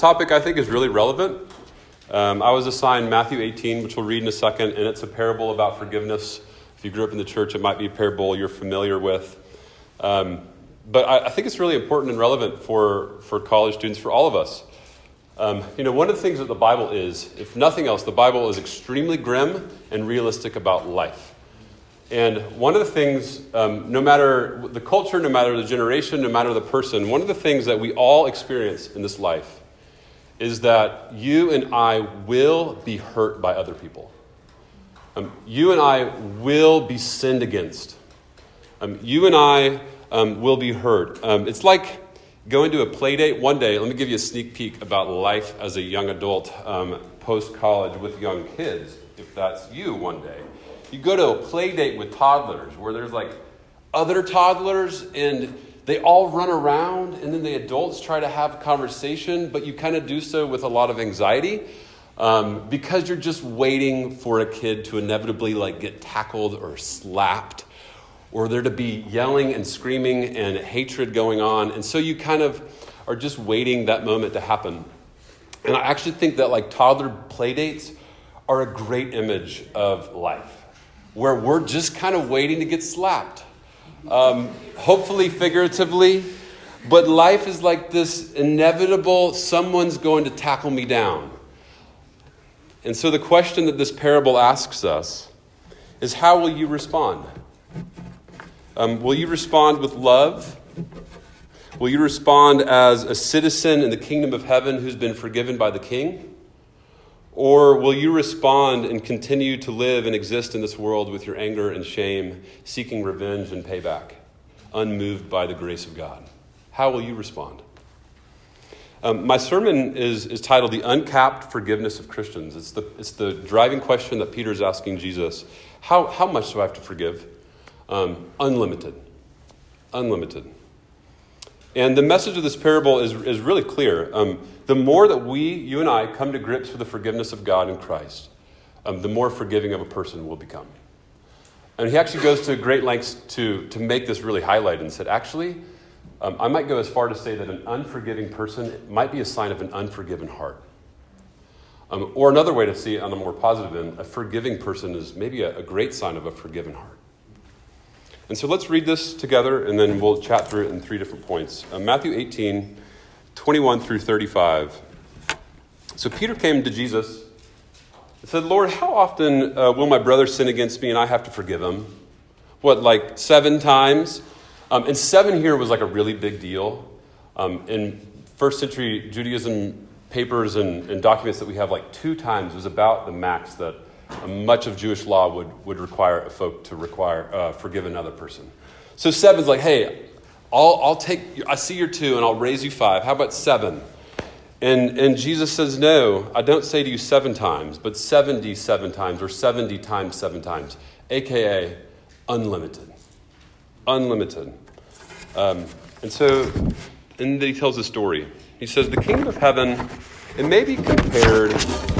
topic, I think, is really relevant. Um, I was assigned Matthew 18, which we'll read in a second, and it's a parable about forgiveness. If you grew up in the church, it might be a parable you're familiar with. Um, but I, I, think it's really important and relevant for, for college students, for all of us. Um, you know, one of the things that the Bible is, if nothing else, the Bible is extremely grim and realistic about life. And one of the things, um, no matter the culture, no matter the generation, no matter the person, one of the things that we all experience in this life is that you and I will be hurt by other people. Um, you and I will be sinned against. Um, you and I um, will be hurt. Um, it's like going to a play date one day. Let me give you a sneak peek about life as a young adult um, post college with young kids, if that's you one day you go to a play date with toddlers where there's like other toddlers and they all run around and then the adults try to have conversation but you kind of do so with a lot of anxiety um, because you're just waiting for a kid to inevitably like get tackled or slapped or there to be yelling and screaming and hatred going on and so you kind of are just waiting that moment to happen and i actually think that like toddler playdates are a great image of life where we're just kind of waiting to get slapped. Um, hopefully, figuratively, but life is like this inevitable someone's going to tackle me down. And so, the question that this parable asks us is how will you respond? Um, will you respond with love? Will you respond as a citizen in the kingdom of heaven who's been forgiven by the king? Or will you respond and continue to live and exist in this world with your anger and shame, seeking revenge and payback, unmoved by the grace of God? How will you respond? Um, my sermon is, is titled The Uncapped Forgiveness of Christians. It's the, it's the driving question that Peter is asking Jesus How, how much do I have to forgive? Um, unlimited. Unlimited. And the message of this parable is, is really clear. Um, the more that we, you and I, come to grips with the forgiveness of God in Christ, um, the more forgiving of a person will become. And he actually goes to great lengths to, to make this really highlight and said, actually, um, I might go as far to say that an unforgiving person might be a sign of an unforgiven heart. Um, or another way to see it on a more positive end, a forgiving person is maybe a, a great sign of a forgiven heart. And so let's read this together and then we'll chat through it in three different points. Uh, Matthew 18, 21 through 35. So Peter came to Jesus and said, Lord, how often uh, will my brother sin against me and I have to forgive him? What, like seven times? Um, and seven here was like a really big deal. Um, in first century Judaism papers and, and documents that we have, like two times was about the max that much of Jewish law would, would require a folk to require uh, forgive another person. So seven's like, hey, I'll, I'll take, I see your two and I'll raise you five. How about seven? And, and Jesus says, no, I don't say to you seven times, but 77 times or 70 times seven times, aka unlimited. Unlimited. Um, and so, and he tells a story. He says, the kingdom of heaven, it may be compared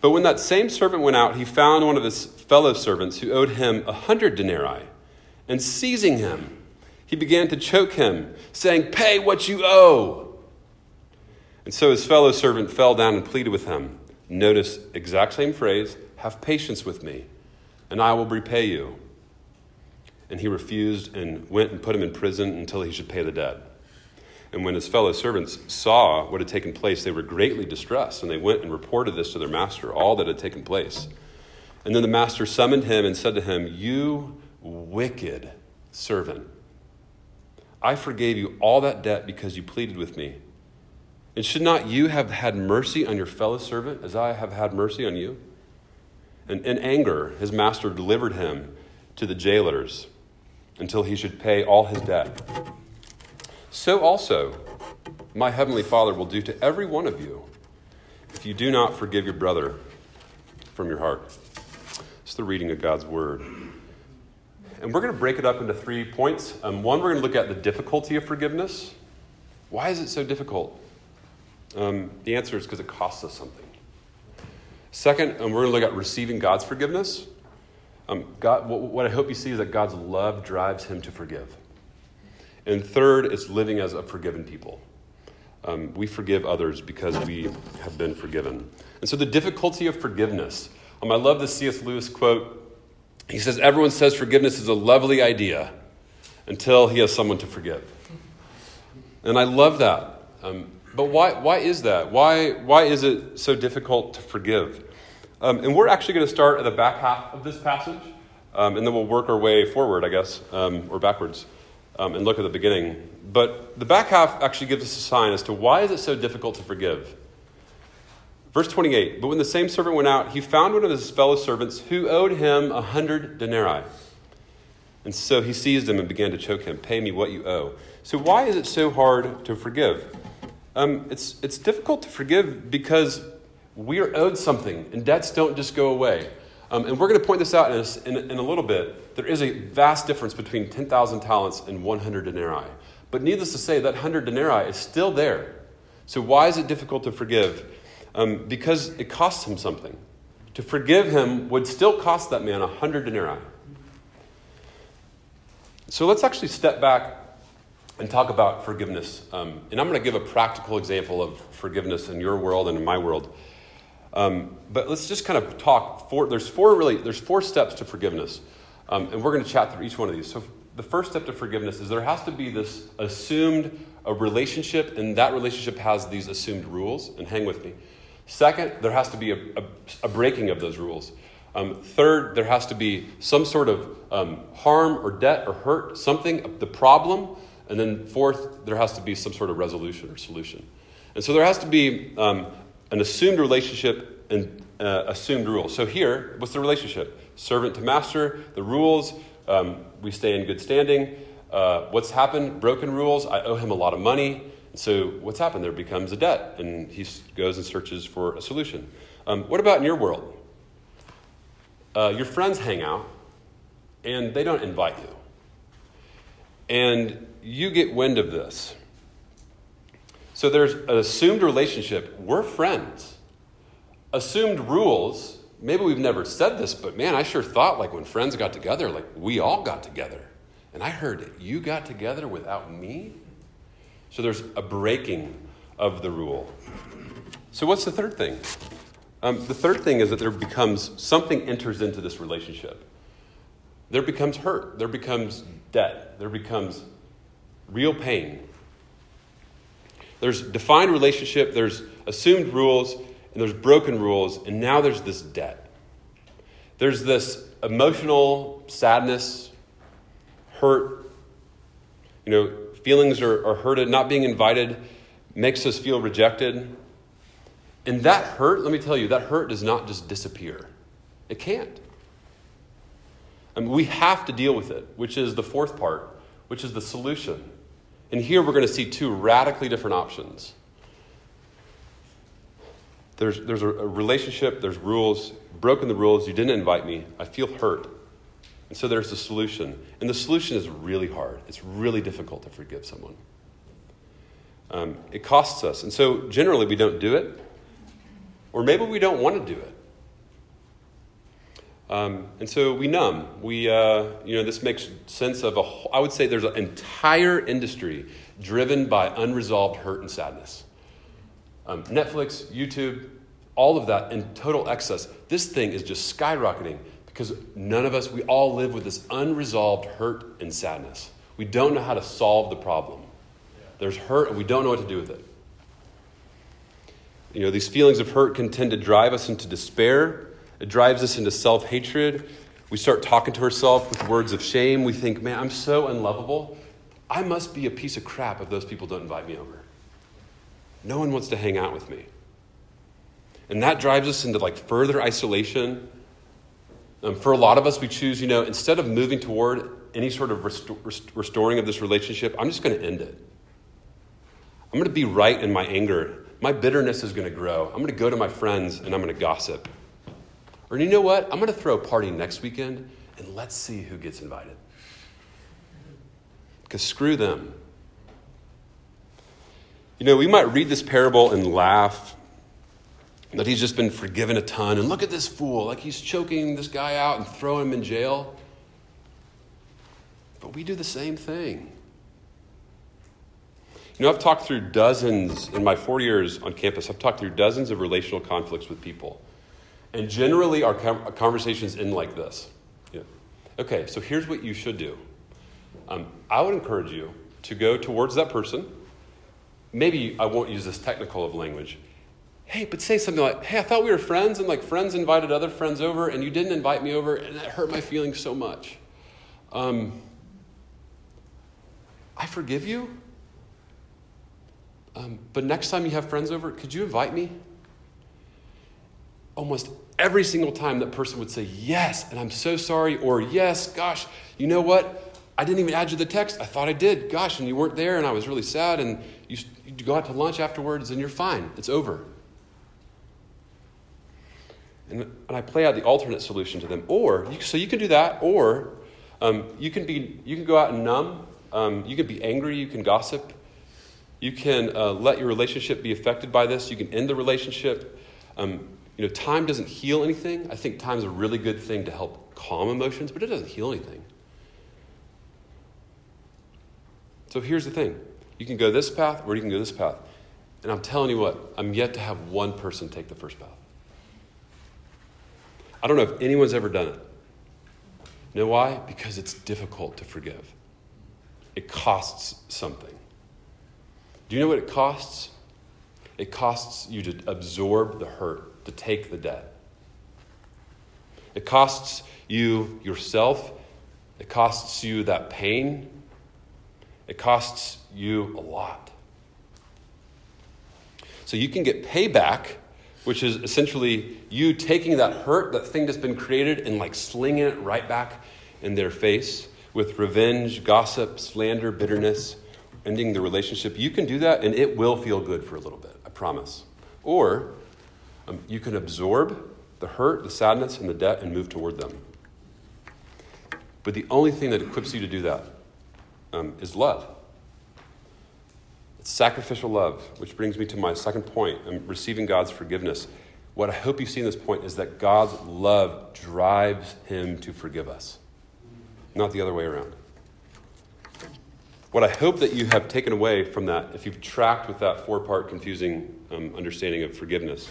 But when that same servant went out, he found one of his fellow servants who owed him a hundred denarii. And seizing him, he began to choke him, saying, Pay what you owe. And so his fellow servant fell down and pleaded with him. Notice exact same phrase have patience with me, and I will repay you. And he refused and went and put him in prison until he should pay the debt. And when his fellow servants saw what had taken place, they were greatly distressed, and they went and reported this to their master, all that had taken place. And then the master summoned him and said to him, You wicked servant, I forgave you all that debt because you pleaded with me. And should not you have had mercy on your fellow servant as I have had mercy on you? And in anger, his master delivered him to the jailers until he should pay all his debt. So also, my heavenly Father will do to every one of you if you do not forgive your brother from your heart. It's the reading of God's word. And we're going to break it up into three points. Um, one, we're going to look at the difficulty of forgiveness. Why is it so difficult? Um, the answer is because it costs us something. Second, um, we're going to look at receiving God's forgiveness. Um, God, what, what I hope you see is that God's love drives him to forgive. And third, it's living as a forgiven people. Um, we forgive others because we have been forgiven. And so the difficulty of forgiveness. Um, I love the C.S. Lewis quote. He says, Everyone says forgiveness is a lovely idea until he has someone to forgive. And I love that. Um, but why, why is that? Why, why is it so difficult to forgive? Um, and we're actually going to start at the back half of this passage, um, and then we'll work our way forward, I guess, um, or backwards, um, and look at the beginning. But the back half actually gives us a sign as to why is it so difficult to forgive. Verse 28 But when the same servant went out, he found one of his fellow servants who owed him a hundred denarii. And so he seized him and began to choke him. Pay me what you owe. So, why is it so hard to forgive? Um, it's, it's difficult to forgive because we are owed something, and debts don't just go away. Um, and we're going to point this out in a, in, in a little bit. There is a vast difference between 10,000 talents and 100 denarii. But needless to say, that 100 denarii is still there. So, why is it difficult to forgive? Um, because it costs him something. To forgive him would still cost that man 100 denarii. So, let's actually step back and talk about forgiveness. Um, and I'm going to give a practical example of forgiveness in your world and in my world. Um, but let's just kind of talk. Four, there's four really. There's four steps to forgiveness, um, and we're going to chat through each one of these. So the first step to forgiveness is there has to be this assumed a relationship, and that relationship has these assumed rules. And hang with me. Second, there has to be a, a, a breaking of those rules. Um, third, there has to be some sort of um, harm or debt or hurt, something, the problem. And then fourth, there has to be some sort of resolution or solution. And so there has to be um, an assumed relationship and uh, assumed rules. So here, what's the relationship? Servant to master, the rules, um, we stay in good standing. Uh, what's happened? Broken rules. I owe him a lot of money. So what's happened? There becomes a debt, and he goes and searches for a solution. Um, what about in your world? Uh, your friends hang out, and they don't invite you. And you get wind of this. So there's an assumed relationship. We're friends. Assumed rules. Maybe we've never said this, but man, I sure thought like when friends got together, like we all got together. And I heard that you got together without me. So there's a breaking of the rule. So what's the third thing? Um, the third thing is that there becomes something enters into this relationship. There becomes hurt. There becomes debt. There becomes real pain. There's defined relationship, there's assumed rules, and there's broken rules, and now there's this debt. There's this emotional sadness, hurt. You know, feelings are, are hurted, not being invited makes us feel rejected. And that hurt, let me tell you, that hurt does not just disappear. It can't. I mean, we have to deal with it, which is the fourth part, which is the solution. And here we're going to see two radically different options. There's, there's a, relationship, there's rules, broken the rules, you didn't invite me, I feel hurt. And so there's the solution. And the solution is really hard. It's really difficult to forgive someone. Um, it costs us. And so generally we don't do it, or maybe we don't want to do it. Um, and so we numb. We, uh, you know, this makes sense of a. I would say there's an entire industry driven by unresolved hurt and sadness. Um, Netflix, YouTube, all of that in total excess. This thing is just skyrocketing because none of us, we all live with this unresolved hurt and sadness. We don't know how to solve the problem. There's hurt and we don't know what to do with it. You know, these feelings of hurt can tend to drive us into despair it drives us into self hatred. We start talking to ourselves with words of shame. We think, man, I'm so unlovable. I must be a piece of crap if those people don't invite me over. No one wants to hang out with me. And that drives us into like further isolation. Um, for a lot of us, we choose, you know, instead of moving toward any sort of restoring of this relationship, I'm just going to end it. I'm going to be right in my anger. My bitterness is going to grow. I'm going to go to my friends and I'm going to gossip. Or you know what? I'm going to throw a party next weekend and let's see who gets invited. Because screw them. You know, we might read this parable and laugh that he's just been forgiven a ton. And look at this fool, like he's choking this guy out and throwing him in jail. But we do the same thing. You know, I've talked through dozens, in my four years on campus, I've talked through dozens of relational conflicts with people. And generally, our conversations end like this. Yeah. Okay, so here's what you should do. Um, I would encourage you to go towards that person. Maybe I won't use this technical of language. Hey, but say something like, hey, I thought we were friends, and like friends invited other friends over, and you didn't invite me over, and that hurt my feelings so much. Um, I forgive you. Um, but next time you have friends over, could you invite me? Almost every single time that person would say, Yes, and I'm so sorry, or Yes, gosh, you know what? I didn't even add you the text. I thought I did. Gosh, and you weren't there, and I was really sad, and you, you go out to lunch afterwards, and you're fine. It's over. And, and I play out the alternate solution to them. Or, so you can do that, or um, you, can be, you can go out and numb um, you can be angry, you can gossip, you can uh, let your relationship be affected by this, you can end the relationship. Um, you know, time doesn't heal anything. I think time's a really good thing to help calm emotions, but it doesn't heal anything. So here's the thing you can go this path or you can go this path. And I'm telling you what, I'm yet to have one person take the first path. I don't know if anyone's ever done it. You know why? Because it's difficult to forgive it costs something. Do you know what it costs? It costs you to absorb the hurt, to take the debt. It costs you yourself. It costs you that pain. It costs you a lot. So you can get payback, which is essentially you taking that hurt, that thing that's been created, and like slinging it right back in their face with revenge, gossip, slander, bitterness, ending the relationship, you can do that and it will feel good for a little bit, I promise. Or um, you can absorb the hurt, the sadness, and the debt and move toward them. But the only thing that equips you to do that um, is love. It's sacrificial love, which brings me to my second point um, receiving God's forgiveness. What I hope you see in this point is that God's love drives him to forgive us not the other way around. What I hope that you have taken away from that, if you've tracked with that four part confusing um, understanding of forgiveness,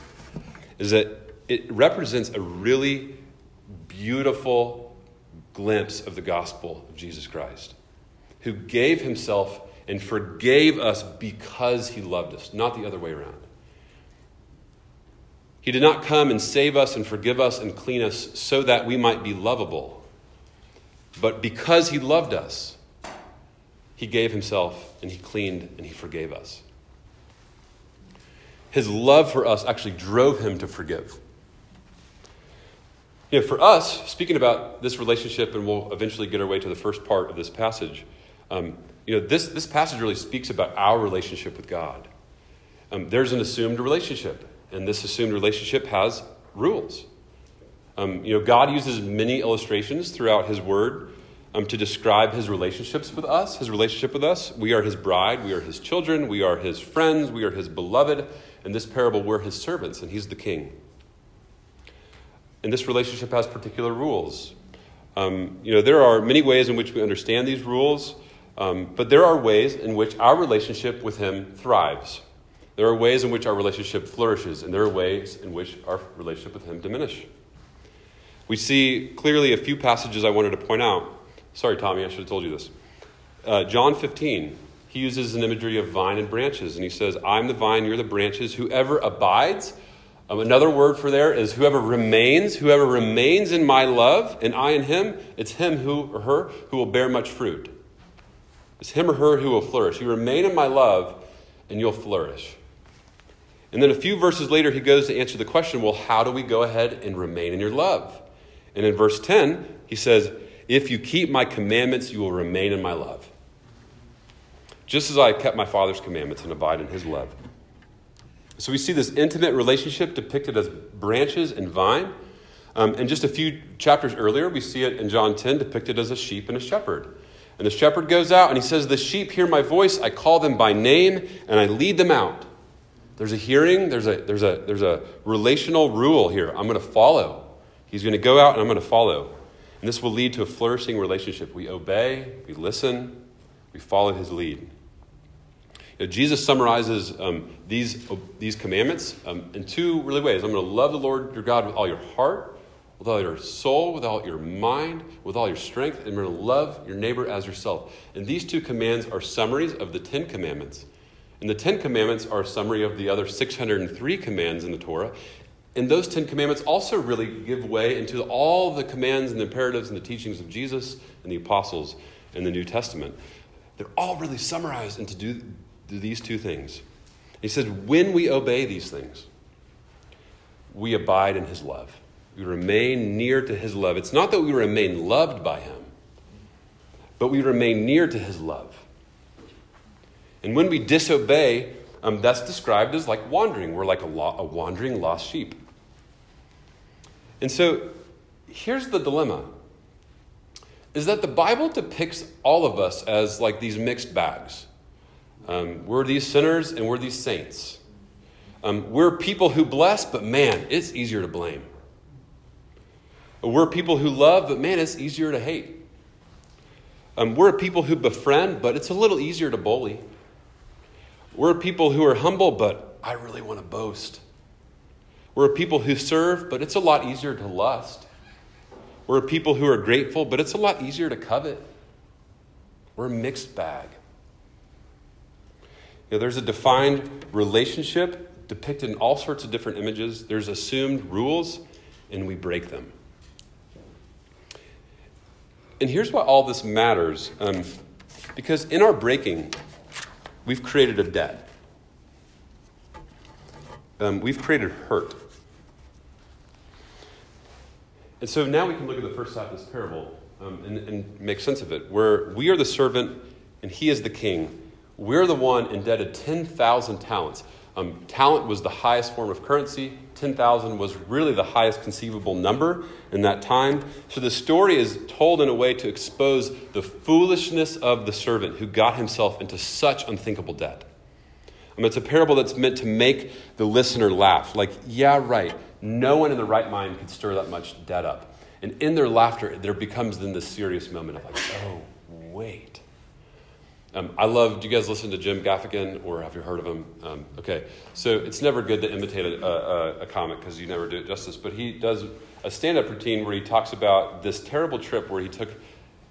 is that it represents a really beautiful glimpse of the gospel of Jesus Christ, who gave himself and forgave us because he loved us, not the other way around. He did not come and save us and forgive us and clean us so that we might be lovable. But because he loved us, he gave himself and he cleaned and he forgave us. His love for us actually drove him to forgive. You know, for us, speaking about this relationship, and we'll eventually get our way to the first part of this passage, um, you know, this, this passage really speaks about our relationship with God. Um, there's an assumed relationship, and this assumed relationship has rules. Um, you know, God uses many illustrations throughout His Word um, to describe His relationships with us, His relationship with us. We are His bride, we are His children, we are His friends, we are His beloved. In this parable, we're His servants, and He's the King. And this relationship has particular rules. Um, you know, there are many ways in which we understand these rules, um, but there are ways in which our relationship with Him thrives. There are ways in which our relationship flourishes, and there are ways in which our relationship with Him diminishes. We see clearly a few passages I wanted to point out. Sorry, Tommy, I should have told you this. Uh, John 15, he uses an imagery of vine and branches, and he says, I'm the vine, you're the branches. Whoever abides, um, another word for there is whoever remains, whoever remains in my love, and I in him, it's him who or her who will bear much fruit. It's him or her who will flourish. You remain in my love, and you'll flourish. And then a few verses later, he goes to answer the question well, how do we go ahead and remain in your love? And in verse 10, he says, If you keep my commandments, you will remain in my love. Just as I kept my Father's commandments and abide in his love. So we see this intimate relationship depicted as branches and vine. Um, and just a few chapters earlier, we see it in John 10 depicted as a sheep and a shepherd. And the shepherd goes out and he says, The sheep hear my voice, I call them by name, and I lead them out. There's a hearing, there's a, there's a, there's a relational rule here. I'm going to follow. He's going to go out and I'm going to follow. And this will lead to a flourishing relationship. We obey, we listen, we follow his lead. Know, Jesus summarizes um, these, these commandments um, in two really ways. I'm going to love the Lord your God with all your heart, with all your soul, with all your mind, with all your strength, and you're going to love your neighbor as yourself. And these two commands are summaries of the Ten Commandments. And the Ten Commandments are a summary of the other 603 commands in the Torah. And those Ten Commandments also really give way into all the commands and the imperatives and the teachings of Jesus and the apostles in the New Testament. They're all really summarized into do these two things. He says, when we obey these things, we abide in his love. We remain near to his love. It's not that we remain loved by him, but we remain near to his love. And when we disobey, um, that's described as like wandering. We're like a, lo- a wandering lost sheep. And so here's the dilemma is that the Bible depicts all of us as like these mixed bags. Um, we're these sinners and we're these saints. Um, we're people who bless, but man, it's easier to blame. We're people who love, but man, it's easier to hate. Um, we're people who befriend, but it's a little easier to bully. We're people who are humble, but I really want to boast. We're people who serve, but it's a lot easier to lust. We're people who are grateful, but it's a lot easier to covet. We're a mixed bag. You know, there's a defined relationship depicted in all sorts of different images. There's assumed rules, and we break them. And here's why all this matters um, because in our breaking, we've created a debt, um, we've created hurt. And so now we can look at the first half of this parable um, and, and make sense of it, where we are the servant and he is the king. We're the one indebted 10,000 talents. Um, talent was the highest form of currency. 10,000 was really the highest conceivable number in that time. So the story is told in a way to expose the foolishness of the servant who got himself into such unthinkable debt. I mean, it's a parable that's meant to make the listener laugh. Like, yeah, right. No one in the right mind could stir that much debt up. And in their laughter, there becomes then this serious moment of like, oh, wait. Um, I love, do you guys listen to Jim Gaffigan or have you heard of him? Um, okay, so it's never good to imitate a, a, a comic because you never do it justice, but he does a stand up routine where he talks about this terrible trip where he took,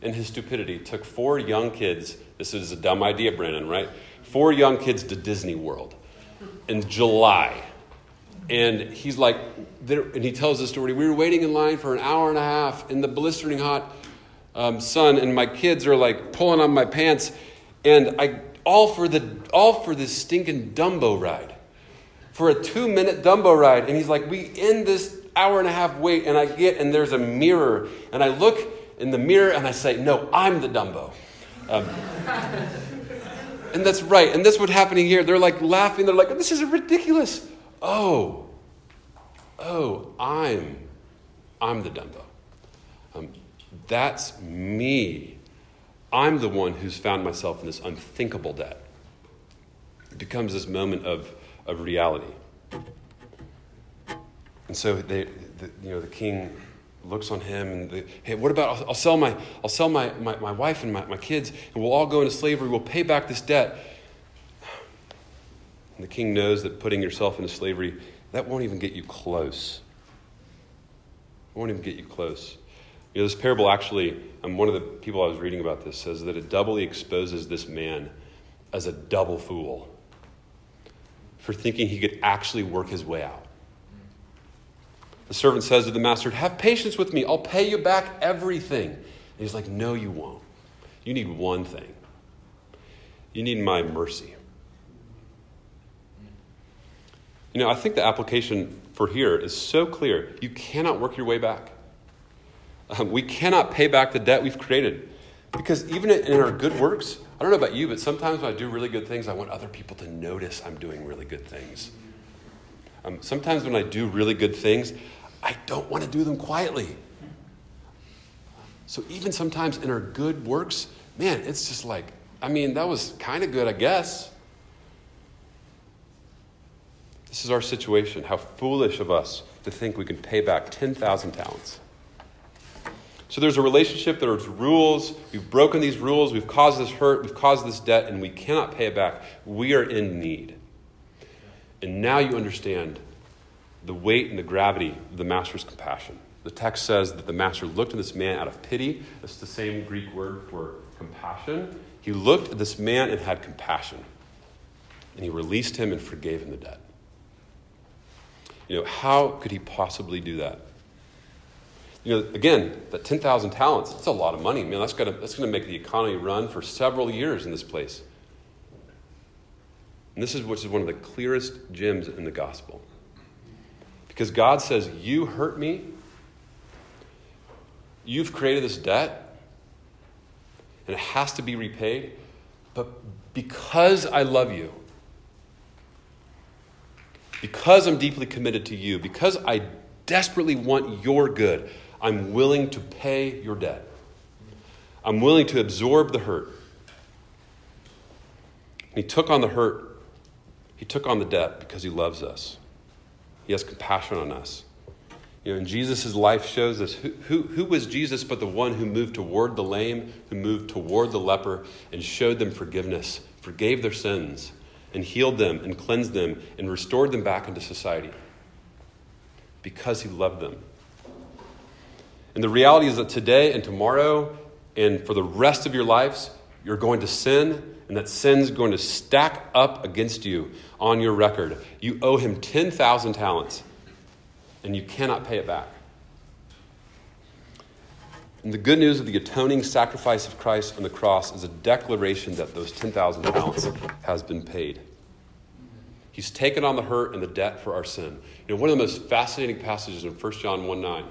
in his stupidity, took four young kids. This is a dumb idea, Brandon, right? Four young kids to Disney World in July. And he's like, and he tells the story. We were waiting in line for an hour and a half in the blistering hot um, sun, and my kids are like pulling on my pants and I all for the all for this stinking Dumbo ride. For a two minute Dumbo ride. And he's like, we end this hour and a half wait, and I get and there's a mirror, and I look in the mirror and I say, No, I'm the Dumbo. Um, and that's right. And that's what's happening here. They're like laughing. They're like, this is ridiculous. Oh, oh, I'm, I'm the Dumbo. Um, that's me. I'm the one who's found myself in this unthinkable debt. It becomes this moment of, of reality. And so they, the, you know, the king looks on him and the, hey, what about I'll, I'll, sell my I'll sell my, my, my wife and my, my kids and we'll all go into slavery. We'll pay back this debt. And the king knows that putting yourself into slavery, that won't even get you close. It won't even get you close. You know, this parable actually, um, one of the people I was reading about this says that it doubly exposes this man as a double fool for thinking he could actually work his way out. The servant says to the master, Have patience with me, I'll pay you back everything. And he's like, No, you won't. You need one thing you need my mercy. You know, I think the application for here is so clear. You cannot work your way back. Um, we cannot pay back the debt we've created because even in our good works, I don't know about you, but sometimes when I do really good things, I want other people to notice I'm doing really good things. Um, sometimes when I do really good things, I don't want to do them quietly. So even sometimes in our good works, man, it's just like, I mean, that was kind of good, I guess. This is our situation. How foolish of us to think we can pay back 10,000 talents. So there's a relationship, there's rules. We've broken these rules, we've caused this hurt, we've caused this debt, and we cannot pay it back. We are in need. And now you understand the weight and the gravity of the master's compassion. The text says that the master looked at this man out of pity. That's the same Greek word for compassion. He looked at this man and had compassion. And he released him and forgave him the debt. You know, how could he possibly do that? You know, again, that 10,000 talents, that's a lot of money. Man, that's going to that's gonna make the economy run for several years in this place. And this is which is one of the clearest gems in the gospel. Because God says, You hurt me, you've created this debt, and it has to be repaid, but because I love you, because I'm deeply committed to you, because I desperately want your good, I'm willing to pay your debt. I'm willing to absorb the hurt. And he took on the hurt, he took on the debt because he loves us. He has compassion on us. You know, and Jesus' life shows us who, who, who was Jesus but the one who moved toward the lame, who moved toward the leper, and showed them forgiveness, forgave their sins, and healed them, and cleansed them, and restored them back into society because he loved them. And the reality is that today and tomorrow, and for the rest of your lives, you're going to sin and that sin's going to stack up against you on your record. You owe him 10,000 talents, and you cannot pay it back. And the good news of the atoning sacrifice of Christ on the cross is a declaration that those 10,000 talents has been paid. He's taken on the hurt and the debt for our sin. You know, one of the most fascinating passages in 1 John 1 9,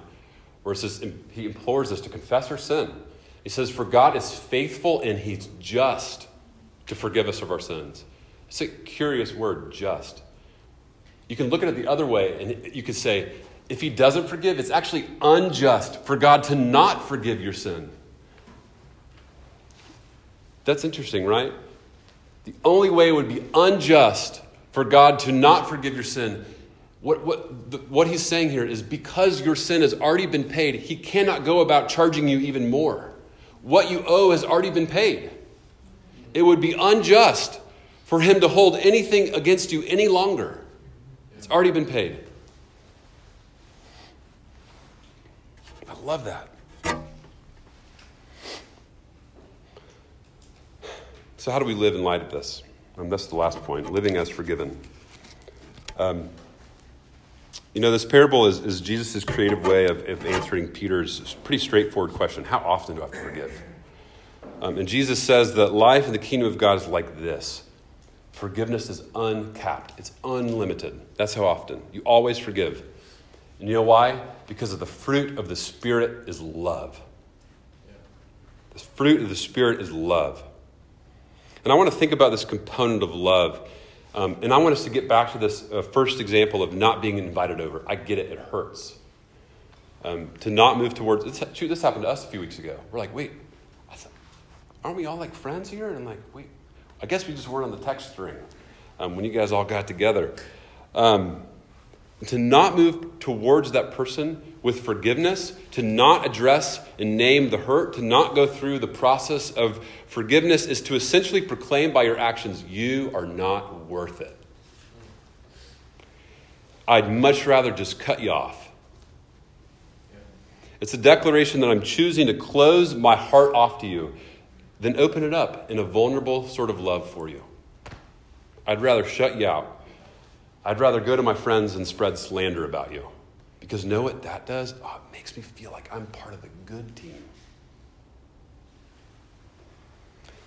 where says, he implores us to confess our sin. He says, For God is faithful and he's just to forgive us of our sins. It's a curious word, just. You can look at it the other way, and you could say, if he doesn't forgive, it's actually unjust for God to not forgive your sin. That's interesting, right? The only way it would be unjust for God to not forgive your sin. What, what, the, what he's saying here is because your sin has already been paid, he cannot go about charging you even more. What you owe has already been paid. It would be unjust for him to hold anything against you any longer. It's already been paid. I love that. So, how do we live in light of this? And that's the last point living as forgiven. Um, you know, this parable is, is Jesus' creative way of, of answering Peter's pretty straightforward question How often do I have to forgive? Um, and Jesus says that life in the kingdom of God is like this forgiveness is uncapped, it's unlimited. That's how often. You always forgive. And you know why? Because of the fruit of the Spirit is love. The fruit of the Spirit is love. And I want to think about this component of love. Um, and I want us to get back to this uh, first example of not being invited over. I get it, it hurts. Um, to not move towards, this happened to us a few weeks ago. We're like, wait, aren't we all like friends here? And I'm like, wait, I guess we just weren't on the text string um, when you guys all got together. Um, to not move towards that person with forgiveness, to not address and name the hurt, to not go through the process of forgiveness is to essentially proclaim by your actions, you are not worth it. I'd much rather just cut you off. It's a declaration that I'm choosing to close my heart off to you then open it up in a vulnerable sort of love for you. I'd rather shut you out. I'd rather go to my friends and spread slander about you. Because know what that does? Oh, it makes me feel like I'm part of the good team.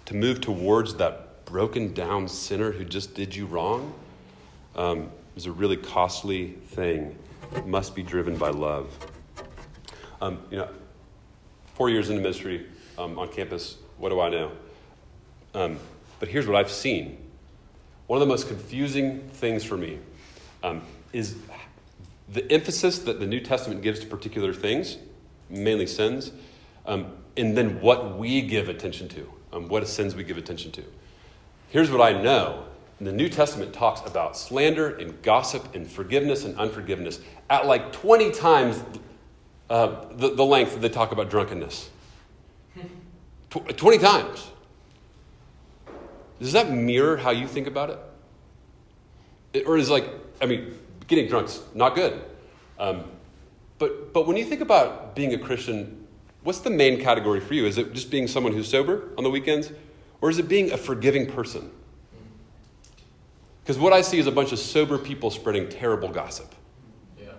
To move towards that broken down sinner who just did you wrong um, is a really costly thing. It must be driven by love. Um, you know, four years into ministry um, on campus, what do I know? Um, but here's what I've seen. One of the most confusing things for me um, is the emphasis that the New Testament gives to particular things, mainly sins, um, and then what we give attention to, um, what sins we give attention to. Here's what I know the New Testament talks about slander and gossip and forgiveness and unforgiveness at like 20 times uh, the, the length that they talk about drunkenness. 20 times. Does that mirror how you think about it? it or is like, I mean, getting drunk's not good. Um, but, but when you think about being a Christian, what's the main category for you? Is it just being someone who's sober on the weekends? Or is it being a forgiving person? Because what I see is a bunch of sober people spreading terrible gossip. Yeah.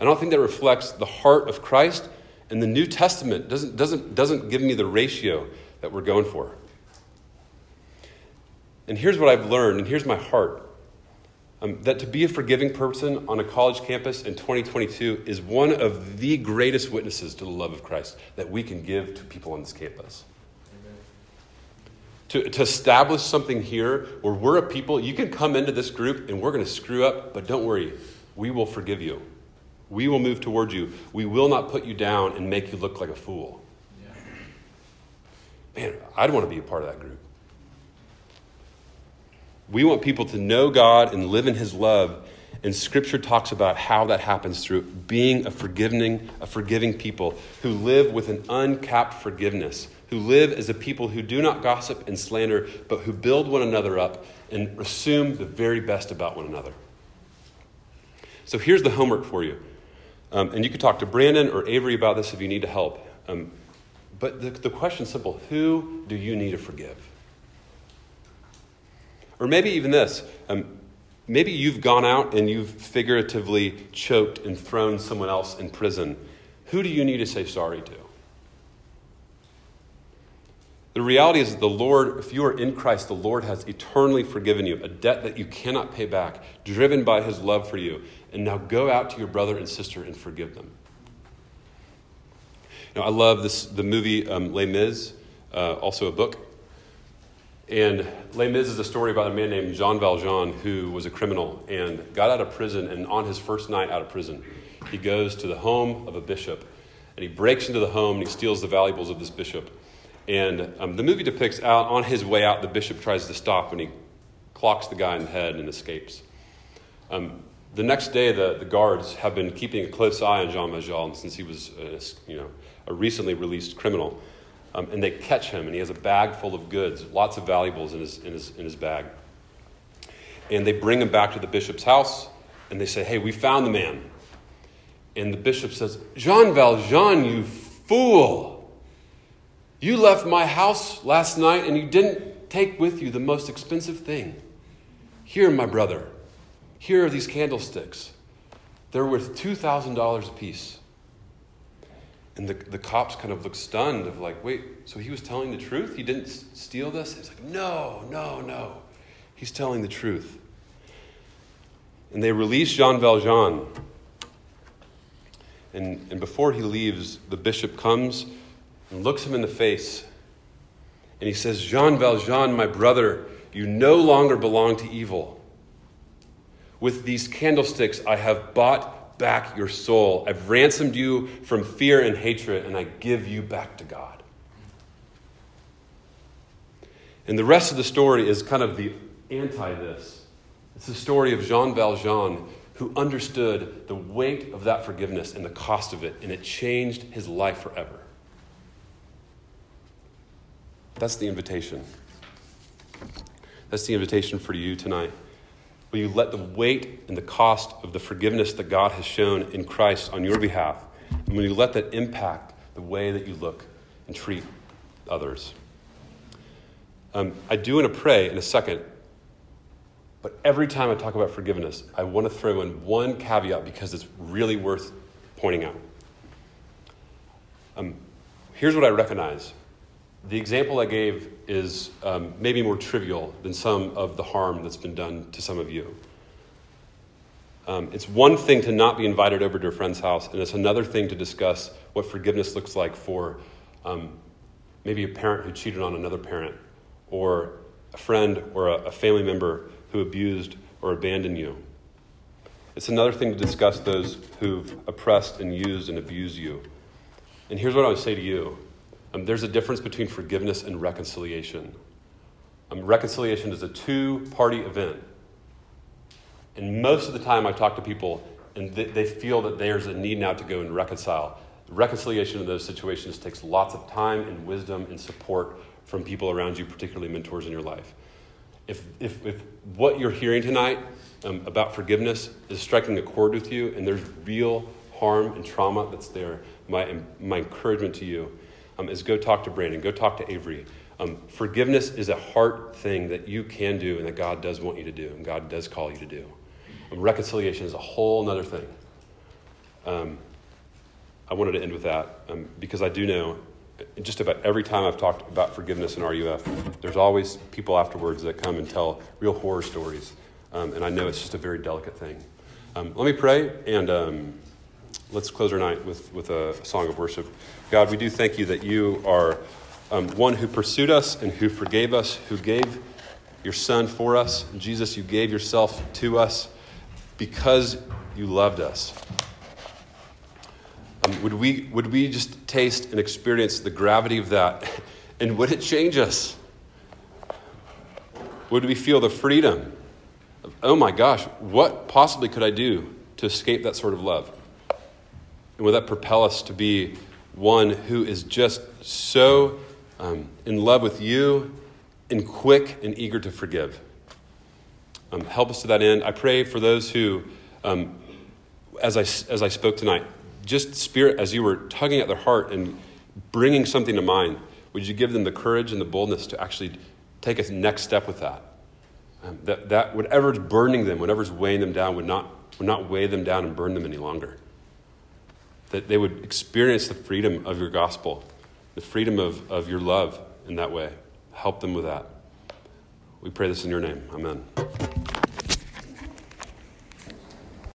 I don't think that reflects the heart of Christ, and the New Testament doesn't, doesn't, doesn't give me the ratio that we're going for. And here's what I've learned, and here's my heart um, that to be a forgiving person on a college campus in 2022 is one of the greatest witnesses to the love of Christ that we can give to people on this campus. To, to establish something here where we're a people, you can come into this group and we're going to screw up, but don't worry, we will forgive you. We will move towards you. We will not put you down and make you look like a fool. Yeah. Man, I'd want to be a part of that group. We want people to know God and live in His love. And Scripture talks about how that happens through being a forgiving, a forgiving people who live with an uncapped forgiveness, who live as a people who do not gossip and slander, but who build one another up and assume the very best about one another. So here's the homework for you. Um, and you could talk to Brandon or Avery about this if you need to help. Um, but the, the question's simple Who do you need to forgive? Or maybe even this um, maybe you've gone out and you've figuratively choked and thrown someone else in prison. Who do you need to say sorry to? The reality is that the Lord, if you are in Christ, the Lord has eternally forgiven you, a debt that you cannot pay back, driven by his love for you. And now go out to your brother and sister and forgive them. Now, I love this, the movie um, Les Mis, uh, also a book. And Les Mis is a story about a man named Jean Valjean who was a criminal and got out of prison. And on his first night out of prison, he goes to the home of a bishop and he breaks into the home and he steals the valuables of this bishop. And um, the movie depicts out on his way out, the bishop tries to stop and he clocks the guy in the head and escapes. Um, the next day, the, the guards have been keeping a close eye on Jean Valjean since he was a, you know, a recently released criminal. Um, and they catch him, and he has a bag full of goods, lots of valuables in his, in, his, in his bag. And they bring him back to the bishop's house, and they say, Hey, we found the man. And the bishop says, Jean Valjean, you fool! You left my house last night, and you didn't take with you the most expensive thing. Here, my brother, here are these candlesticks. They're worth $2,000 apiece. And the, the cops kind of look stunned of like, wait, so he was telling the truth? He didn't steal this? He's like, no, no, no. He's telling the truth. And they release Jean Valjean. And, and before he leaves, the bishop comes and looks him in the face. And he says, Jean Valjean, my brother, you no longer belong to evil. With these candlesticks, I have bought back your soul. I've ransomed you from fear and hatred, and I give you back to God. And the rest of the story is kind of the anti this. It's the story of Jean Valjean who understood the weight of that forgiveness and the cost of it, and it changed his life forever. That's the invitation. That's the invitation for you tonight. Will you let the weight and the cost of the forgiveness that God has shown in Christ on your behalf, and will you let that impact the way that you look and treat others? Um, I do want to pray in a second, but every time I talk about forgiveness, I want to throw in one caveat because it's really worth pointing out. Um, here's what I recognize the example I gave is um, maybe more trivial than some of the harm that's been done to some of you. Um, it's one thing to not be invited over to a friend's house, and it's another thing to discuss what forgiveness looks like for um, maybe a parent who cheated on another parent, or a friend or a, a family member who abused or abandoned you. It's another thing to discuss those who've oppressed and used and abused you. And here's what I would say to you um, there's a difference between forgiveness and reconciliation. Um, reconciliation is a two party event. And most of the time, I talk to people and they, they feel that there's a need now to go and reconcile. Reconciliation in those situations takes lots of time and wisdom and support from people around you, particularly mentors in your life. If, if, if what you're hearing tonight um, about forgiveness is striking a chord with you and there's real harm and trauma that's there, my, my encouragement to you um, is go talk to Brandon, go talk to Avery. Um, forgiveness is a heart thing that you can do and that God does want you to do and God does call you to do. Um, reconciliation is a whole other thing. Um, I wanted to end with that um, because I do know just about every time I've talked about forgiveness in RUF, there's always people afterwards that come and tell real horror stories. Um, and I know it's just a very delicate thing. Um, let me pray, and let's close our night with, with a song of worship. God, we do thank you that you are um, one who pursued us and who forgave us, who gave your Son for us. Jesus, you gave yourself to us because you loved us. Um, would, we, would we just taste and experience the gravity of that? And would it change us? Would we feel the freedom of, oh my gosh, what possibly could I do to escape that sort of love? And would that propel us to be one who is just so um, in love with you and quick and eager to forgive? Um, help us to that end. I pray for those who, um, as, I, as I spoke tonight, just spirit, as you were tugging at their heart and bringing something to mind, would you give them the courage and the boldness to actually take a next step with that? Um, that, that whatever's burning them, whatever's weighing them down, would not, would not weigh them down and burn them any longer. That they would experience the freedom of your gospel, the freedom of, of your love in that way. Help them with that. We pray this in your name. Amen.